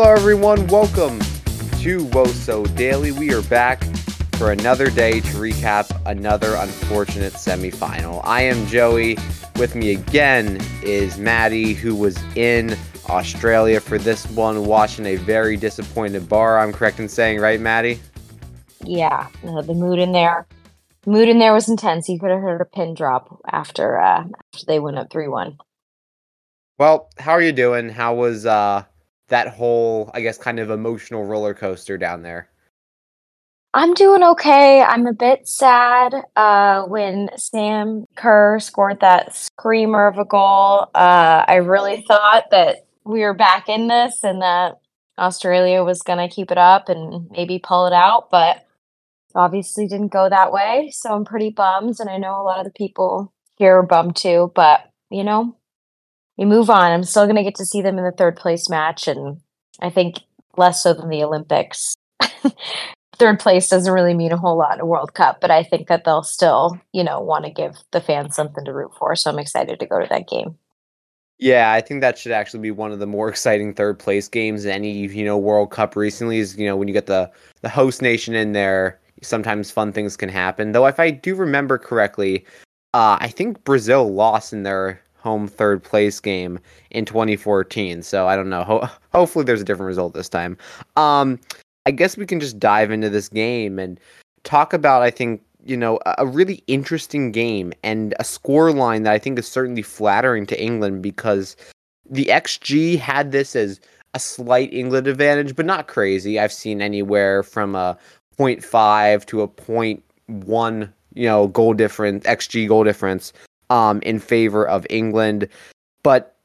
Hello, everyone. Welcome to Woso Daily. We are back for another day to recap another unfortunate semifinal. I am Joey. With me again is Maddie, who was in Australia for this one, watching a very disappointed bar. I'm correct in saying, right, Maddie? Yeah, uh, the mood in there, mood in there was intense. You could have heard a pin drop after uh, after they went up three one. Well, how are you doing? How was uh that whole, I guess, kind of emotional roller coaster down there? I'm doing okay. I'm a bit sad uh, when Sam Kerr scored that screamer of a goal. Uh, I really thought that we were back in this and that Australia was going to keep it up and maybe pull it out, but obviously didn't go that way. So I'm pretty bummed. And I know a lot of the people here are bummed too, but you know, we move on. I'm still going to get to see them in the third place match, and I think less so than the Olympics. third place doesn't really mean a whole lot in a World Cup, but I think that they'll still, you know, want to give the fans something to root for. So I'm excited to go to that game. Yeah, I think that should actually be one of the more exciting third place games in any, you know, World Cup recently is, you know, when you get the the host nation in there, sometimes fun things can happen. Though if I do remember correctly, uh, I think Brazil lost in their home third place game in 2014. So I don't know. Ho- hopefully there's a different result this time. Um, I guess we can just dive into this game and talk about, I think, you know, a really interesting game and a score line that I think is certainly flattering to England because the XG had this as a slight England advantage, but not crazy. I've seen anywhere from a 0.5 to a 0.1, you know, goal difference, XG goal difference um, in favor of England. But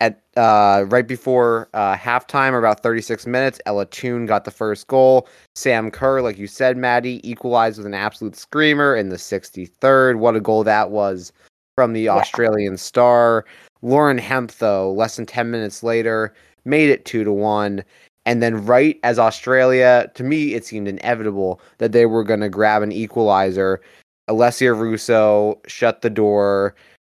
at uh, right before uh, halftime, or about 36 minutes, Ella Toone got the first goal. Sam Kerr, like you said, Maddie, equalized with an absolute screamer in the 63rd. What a goal that was from the yeah. Australian star. Lauren Hemp, though, less than 10 minutes later, made it 2 to 1. And then, right as Australia, to me, it seemed inevitable that they were going to grab an equalizer. Alessia Russo shut the door,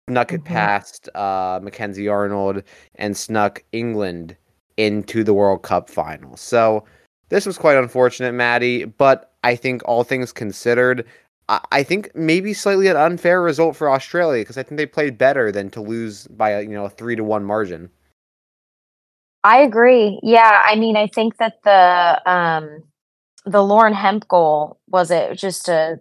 snuck it mm-hmm. past uh, Mackenzie Arnold, and snuck England into the World Cup final. So this was quite unfortunate, Maddie. But I think all things considered, I, I think maybe slightly an unfair result for Australia because I think they played better than to lose by a, you know a three to one margin. I agree. Yeah, I mean, I think that the um, the Lauren Hemp goal was it just a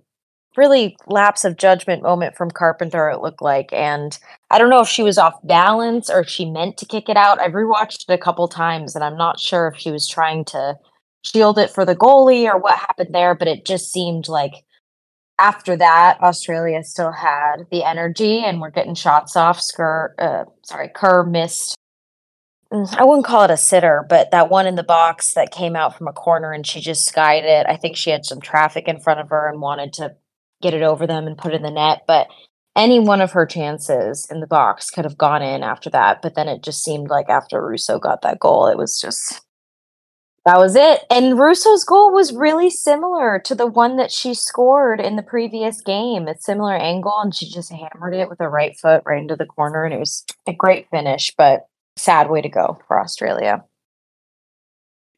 really lapse of judgment moment from Carpenter, it looked like. And I don't know if she was off balance or if she meant to kick it out. I've rewatched it a couple times and I'm not sure if she was trying to shield it for the goalie or what happened there, but it just seemed like after that, Australia still had the energy and we're getting shots off. Skir, uh, sorry, Kerr missed. Mm, I wouldn't call it a sitter, but that one in the box that came out from a corner and she just skied it. I think she had some traffic in front of her and wanted to get it over them and put in the net. But any one of her chances in the box could have gone in after that. But then it just seemed like after Russo got that goal, it was just that was it. And Russo's goal was really similar to the one that she scored in the previous game. It's similar angle, and she just hammered it with her right foot right into the corner. And it was a great finish, but sad way to go for Australia.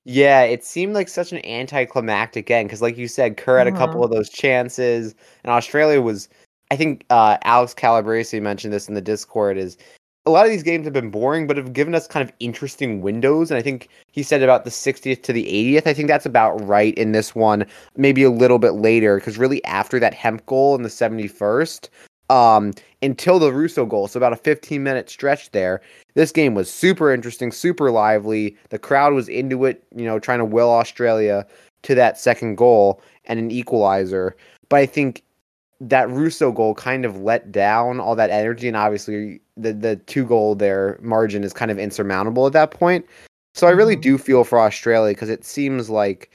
Yeah, it seemed like such an anticlimactic end because, like you said, Kerr had a couple mm-hmm. of those chances, and Australia was. I think uh, Alex Calabrese mentioned this in the Discord. Is a lot of these games have been boring, but have given us kind of interesting windows. And I think he said about the 60th to the 80th. I think that's about right in this one. Maybe a little bit later, because really after that Hemp goal in the 71st, um, until the Russo goal. So about a 15 minute stretch there. This game was super interesting, super lively. The crowd was into it, you know, trying to will Australia to that second goal and an equalizer. But I think that Russo goal kind of let down all that energy, and obviously the the two goal there margin is kind of insurmountable at that point. So I really mm-hmm. do feel for Australia because it seems like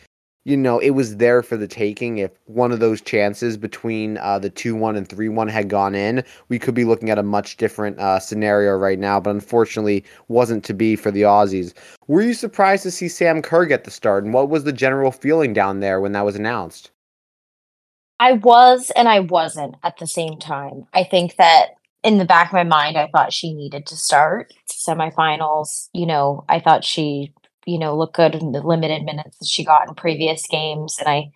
you know, it was there for the taking. If one of those chances between uh, the 2 1 and 3 1 had gone in, we could be looking at a much different uh, scenario right now, but unfortunately wasn't to be for the Aussies. Were you surprised to see Sam Kerr get the start, and what was the general feeling down there when that was announced? I was and I wasn't at the same time. I think that in the back of my mind, I thought she needed to start semifinals. You know, I thought she you know, look good in the limited minutes that she got in previous games. And I,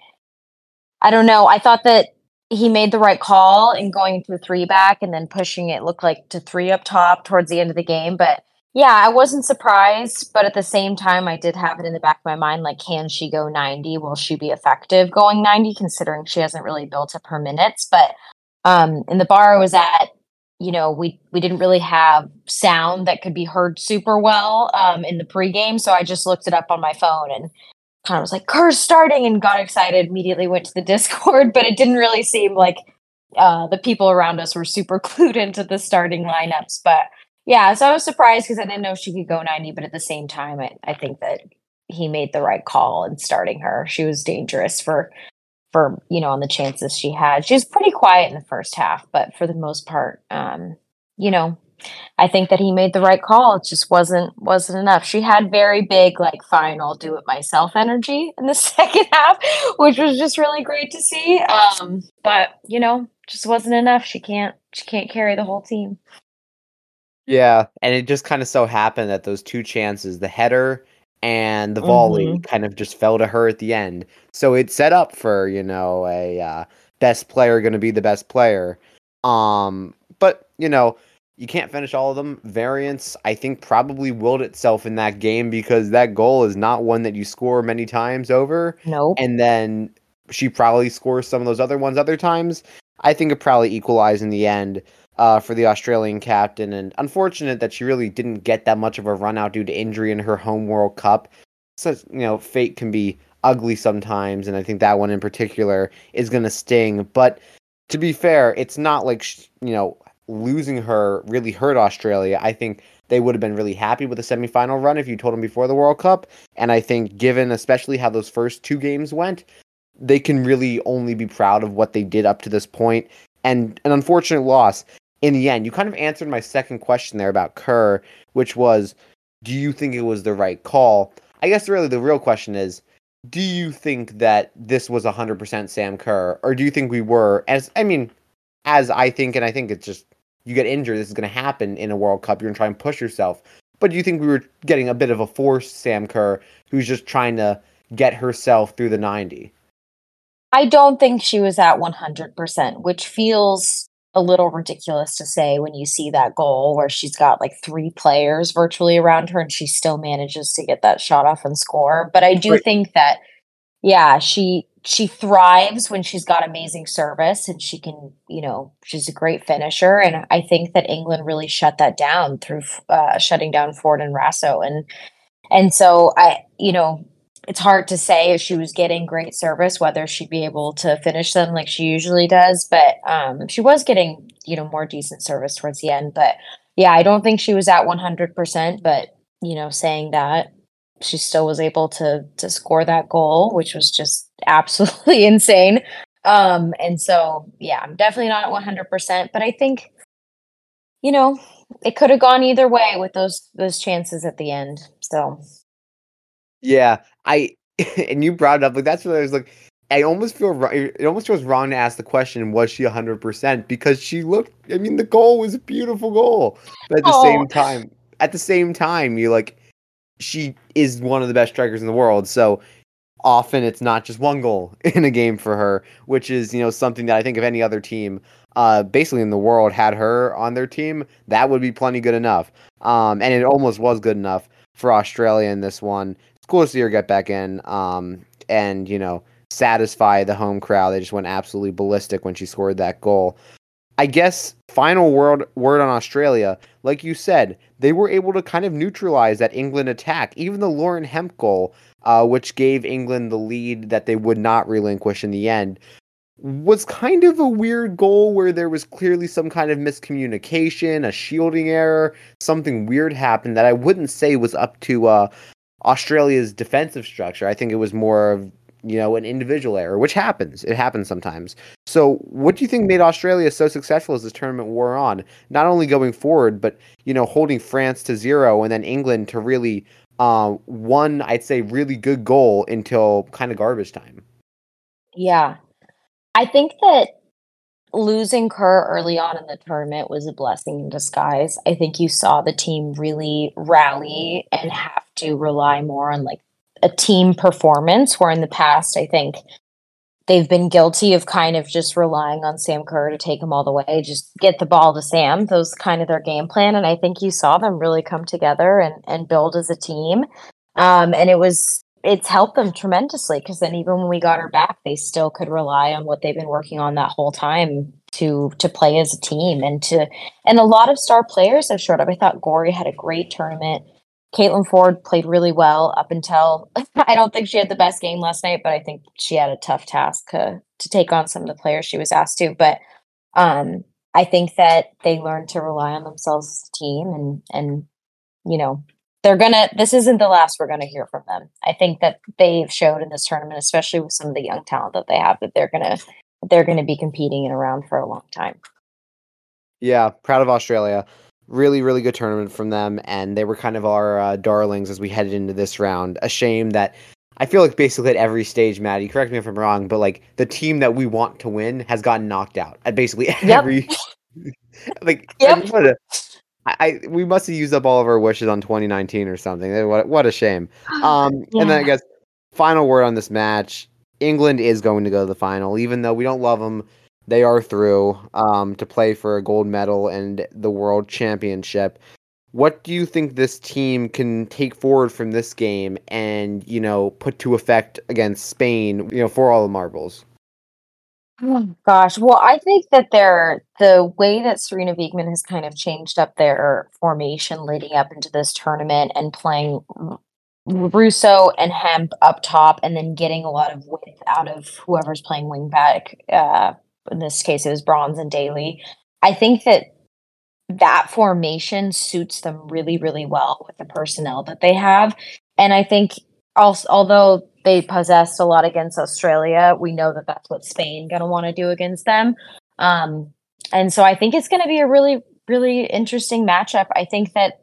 I don't know. I thought that he made the right call in going to three back and then pushing it looked like to three up top towards the end of the game. But yeah, I wasn't surprised, but at the same time, I did have it in the back of my mind like, can she go 90? Will she be effective going 90, considering she hasn't really built up her minutes? But um, in the bar I was at, you know, we we didn't really have sound that could be heard super well um, in the pregame, so I just looked it up on my phone and kind of was like, "Kerr's starting," and got excited. Immediately went to the Discord, but it didn't really seem like uh, the people around us were super clued into the starting lineups. But yeah, so I was surprised because I didn't know she could go 90, but at the same time, I, I think that he made the right call in starting her. She was dangerous for for you know on the chances she had. She was pretty quiet in the first half, but for the most part, um, you know, I think that he made the right call. It just wasn't wasn't enough. She had very big like fine, I'll do it myself energy in the second half, which was just really great to see. Um, but you know, just wasn't enough. She can't she can't carry the whole team. Yeah, and it just kind of so happened that those two chances, the header and the volley, Mhm. kind of just fell to her at the end. So it set up for, you know, a uh, best player going to be the best player. Um, but, you know, you can't finish all of them. Variance, I think, probably willed itself in that game because that goal is not one that you score many times over. Nope. And then she probably scores some of those other ones other times. I think it probably equalized in the end uh, for the Australian captain. And unfortunate that she really didn't get that much of a run out due to injury in her home World Cup. So, you know, fate can be ugly sometimes. And I think that one in particular is going to sting. But to be fair, it's not like, you know, losing her really hurt Australia. I think they would have been really happy with the semifinal run if you told them before the World Cup. And I think, given especially how those first two games went, they can really only be proud of what they did up to this point. And an unfortunate loss in the end. You kind of answered my second question there about Kerr, which was, do you think it was the right call? I guess really the real question is, do you think that this was 100% Sam Kerr, or do you think we were, as I mean, as I think, and I think it's just, you get injured, this is going to happen in a World Cup, you're going to try and push yourself. But do you think we were getting a bit of a forced Sam Kerr who's just trying to get herself through the 90? I don't think she was at 100%, which feels a little ridiculous to say when you see that goal where she's got like three players virtually around her and she still manages to get that shot off and score. But I do think that yeah, she she thrives when she's got amazing service and she can, you know, she's a great finisher. And I think that England really shut that down through uh, shutting down Foord and Raso. And and so I, you know, it's hard to say if she was getting great service whether she'd be able to finish them like she usually does but um she was getting you know more decent service towards the end but yeah i don't think she was at 100% but you know saying that she still was able to to score that goal which was just absolutely insane. Um and so yeah i'm definitely not at 100% but i think you know it could have gone either way with those those chances at the end so Yeah, I and you brought it up like that's what I was like. I almost feel. It almost feels wrong to ask the question, was she hundred percent? Because she looked. I mean, the goal was a beautiful goal, but at the Oh. same time, at the same time, you like, she is one of the best strikers in the world. So often it's not just one goal in a game for her, which is you know something that I think if any other team, uh, basically in the world had her on their team, that would be plenty good enough. Um, and it almost was good enough for Australia in this one. Cool to see her get back in. Um, and you know satisfy the home crowd. They just went absolutely ballistic when she scored that goal. I guess final word word on Australia, like you said, they were able to kind of neutralize that England attack. Even the Lauren Hemp goal, uh, which gave England the lead that they would not relinquish in the end, was kind of a weird goal where there was clearly some kind of miscommunication, a shielding error, something weird happened that I wouldn't say was up to uh, Australia's defensive structure. I think it was more of you know an individual error, which happens. It happens sometimes. So, what do you think made Australia so successful as this tournament wore on? Not only going forward, but you know holding France to zero and then England to really uh, one, I'd say, really good goal until kind of garbage time. Yeah. I think that losing Kerr early on in the tournament was a blessing in disguise. I think you saw the team really rally and have to rely more on like a team performance. Where in the past, I think they've been guilty of kind of just relying on Sam Kerr to take them all the way, just get the ball to Sam. Those kind of their game plan, and I think you saw them really come together and and build as a team. Um, and it was it's helped them tremendously because then even when we got her back, they still could rely on what they've been working on that whole time to to play as a team and to and a lot of star players have showed up. I thought Gorry had a great tournament. Caitlin Foord played really well up until I don't think she had the best game last night, but I think she had a tough task to to take on some of the players she was asked to. But um, I think that they learned to rely on themselves as a team and and you know they're gonna this isn't the last we're gonna hear from them. I think that they've showed in this tournament especially with some of the young talent that they have that they're gonna they're gonna be competing and around for a long time. Yeah proud of australia really really good tournament from them and they were kind of our uh, darlings as we headed into this round a shame that i feel like basically at every stage maddie correct me if i'm wrong but like the team that we want to win has gotten knocked out at basically every yep. like yep. a I, I, we must have used up all of our wishes on 2019 or something. Eh, what what a shame. Um, yeah. and then I guess final word on this match: England is going to go to the final, even though we don't love them. They are through um, to play for a gold medal and the world championship. What do you think this team can take forward from this game and you know put to effect against Spain? You know, for all the marbles. Oh gosh. Well, I think that they're the way that Sarina Wiegman has kind of changed up their formation leading up into this tournament and playing Russo and Hemp up top and then getting a lot of width out of whoever's playing wingback. Uh, in this case, it was Bronze and Daly. I think that that formation suits them really, really well with the personnel that they have. And I think also, although they possessed a lot against Australia. We know that that's what Spain going to want to do against them. Um, and so I think it's going to be a really, really interesting matchup. I think that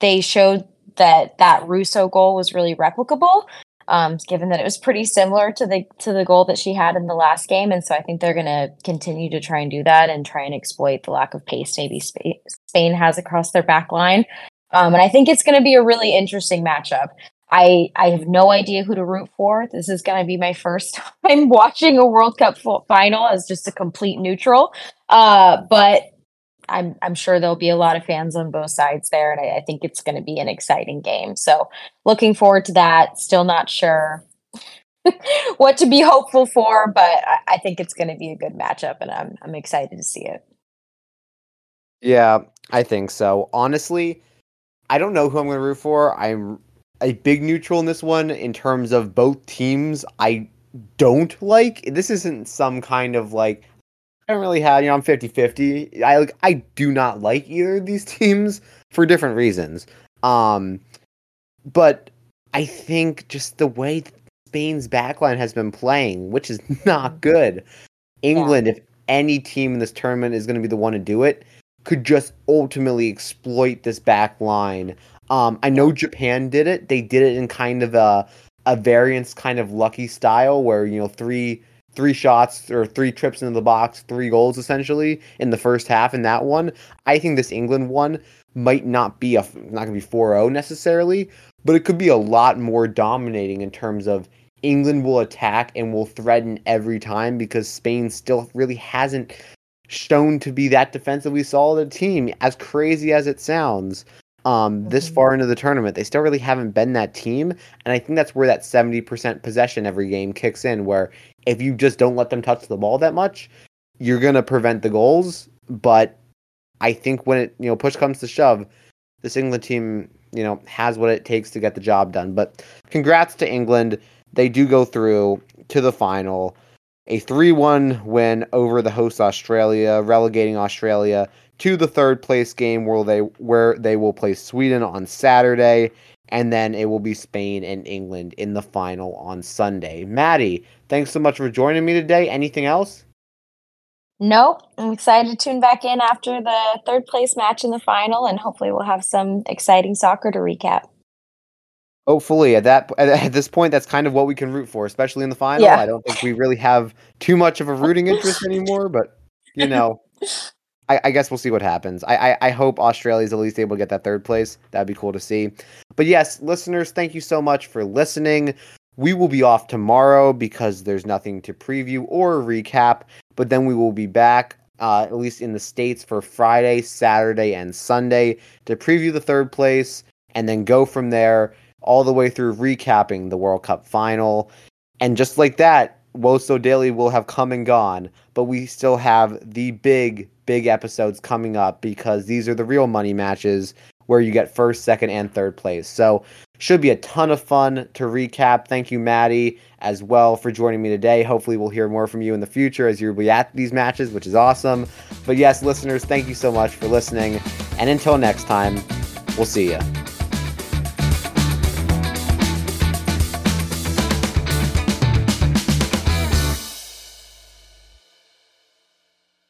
they showed that that Russo goal was really replicable, um, given that it was pretty similar to the to the goal that she had in the last game. And so I think they're going to continue to try and do that and try and exploit the lack of pace maybe Spain has across their back line. Um, and I think it's going to be a really interesting matchup. I I have no idea who to root for. This is going to be my first time watching a World Cup final as just a complete neutral. Uh, but I'm I'm sure there'll be a lot of fans on both sides there, and I, I think it's going to be an exciting game. So looking forward to that. Still not sure what to be hopeful for, but I, I think it's going to be a good matchup, and I'm I'm excited to see it. Yeah, I think so. Honestly, I don't know who I'm going to root for. I'm a big neutral in this one in terms of both teams. I don't like this. Isn't some kind of like I don't really have you know I'm 50-50. I like I do not like either of these teams for different reasons. Um, but I think just the way Spain's backline has been playing, which is not good. England, yeah. if any team in this tournament is going to be the one to do it, could just ultimately exploit this back line um, I know Japan did it. They did it in kind of a a variance kind of lucky style where you know three three shots or three trips into the box, three goals essentially in the first half in that one. I think this England one might not be a not going to be 4-0 necessarily, but it could be a lot more dominating in terms of England will attack and will threaten every time because Spain still really hasn't shown to be that defensively solid a team as crazy as it sounds um, this far into the tournament. They still really haven't been that team. And I think that's where that 70% possession every game kicks in, where if you just don't let them touch the ball that much, you're going to prevent the goals. But I think when it, you know, push comes to shove, this England team, you know, has what it takes to get the job done. But congrats to England. They do go through to the final. A 3 1 win over the host Australia, relegating Australia to the third place game where they where they will play Sweden on Saturday and then it will be Spain and England in the final on Sunday. Maddie, thanks so much for joining me today. Anything else? Nope. I'm excited to tune back in after the third place match in the final, and hopefully we'll have some exciting soccer to recap. Hopefully, at that at this point, that's kind of what we can root for, especially in the final. Yeah. I don't think we really have too much of a rooting interest anymore, but you know, I, I, guess we'll see what happens. I, I, I hope Australia's at least able to get that third place. That'd be cool to see. But yes, listeners, thank you so much for listening. We will be off tomorrow because there's nothing to preview or recap, but then we will be back, uh, at least in the States, for Friday, Saturday, and Sunday to preview the third place and then go from there all the way through recapping the World Cup final. And just like that, Woso Daily will have come and gone, but we still have the big, big episodes coming up because these are the real money matches where you get first, second, and third place. So should be a ton of fun to recap. Thank you, Maddie, as well for joining me today. Hopefully, we'll hear more from you in the future as you'll be at these matches, which is awesome. But yes, listeners, thank you so much for listening. And until next time, we'll see you.